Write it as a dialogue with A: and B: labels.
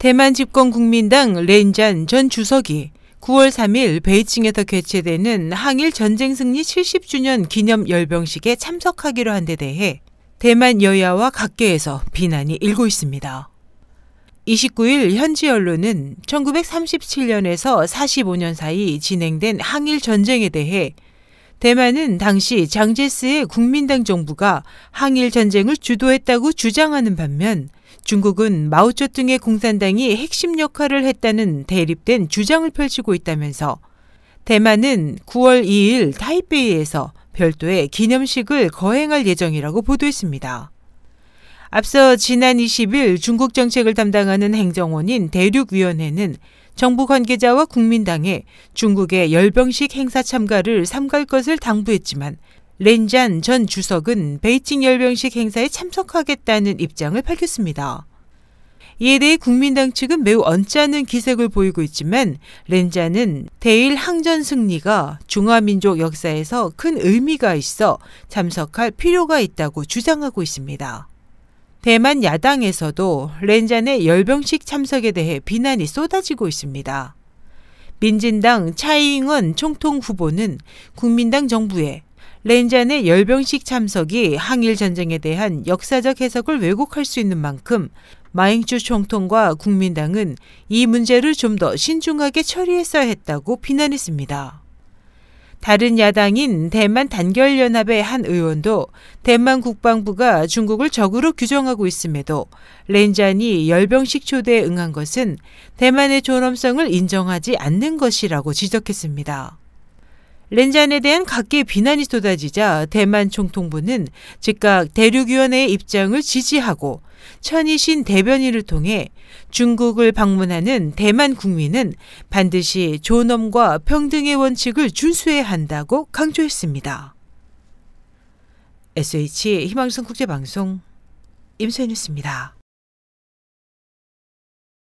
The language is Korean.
A: 대만 집권 국민당 렌잔 전 주석이 9월 3일 베이징에서 개최되는 항일 전쟁 승리 70주년 기념 열병식에 참석하기로 한 데 대해 대만 여야와 각계에서 비난이 일고 있습니다. 29일 현지 언론은 1937년에서 45년 사이 진행된 항일 전쟁에 대해 대만은 당시 장제스의 국민당 정부가 항일 전쟁을 주도했다고 주장하는 반면 중국은 마오쩌둥의 공산당이 핵심 역할을 했다는 대립된 주장을 펼치고 있다면서 대만은 9월 2일 타이베이에서 별도의 기념식을 거행할 예정이라고 보도했습니다. 앞서 지난 20일 중국 정책을 담당하는 행정원인 대륙위원회는 정부 관계자와 국민당에 중국의 열병식 행사 참가를 삼갈 것을 당부했지만 렌잔 전 주석은 베이징 열병식 행사에 참석하겠다는 입장을 밝혔습니다. 이에 대해 국민당 측은 매우 언짢은 기색을 보이고 있지만 렌자는 대일 항전 승리가 중화민족 역사에서 큰 의미가 있어 참석할 필요가 있다고 주장하고 있습니다. 대만 야당에서도 렌잔의 열병식 참석에 대해 비난이 쏟아지고 있습니다. 민진당 차이잉원 총통 후보는 국민당 정부에 렌잔의 열병식 참석이 항일 전쟁에 대한 역사적 해석을 왜곡할 수 있는 만큼 마잉주 총통과 국민당은 이 문제를 좀 더 신중하게 처리했어야 했다고 비난했습니다. 다른 야당인 대만 단결연합의 한 의원도 대만 국방부가 중국을 적으로 규정하고 있음에도 렌잔이 열병식 초대에 응한 것은 대만의 존엄성을 인정하지 않는 것이라고 지적했습니다. 렌잔에 대한 각계 비난이 쏟아지자 대만 총통부는 즉각 대륙위원회의 입장을 지지하고 천이신 대변인을 통해 중국을 방문하는 대만 국민은 반드시 존엄과 평등의 원칙을 준수해야 한다고 강조했습니다. SH 희망성 국제방송 임소연이었습니다.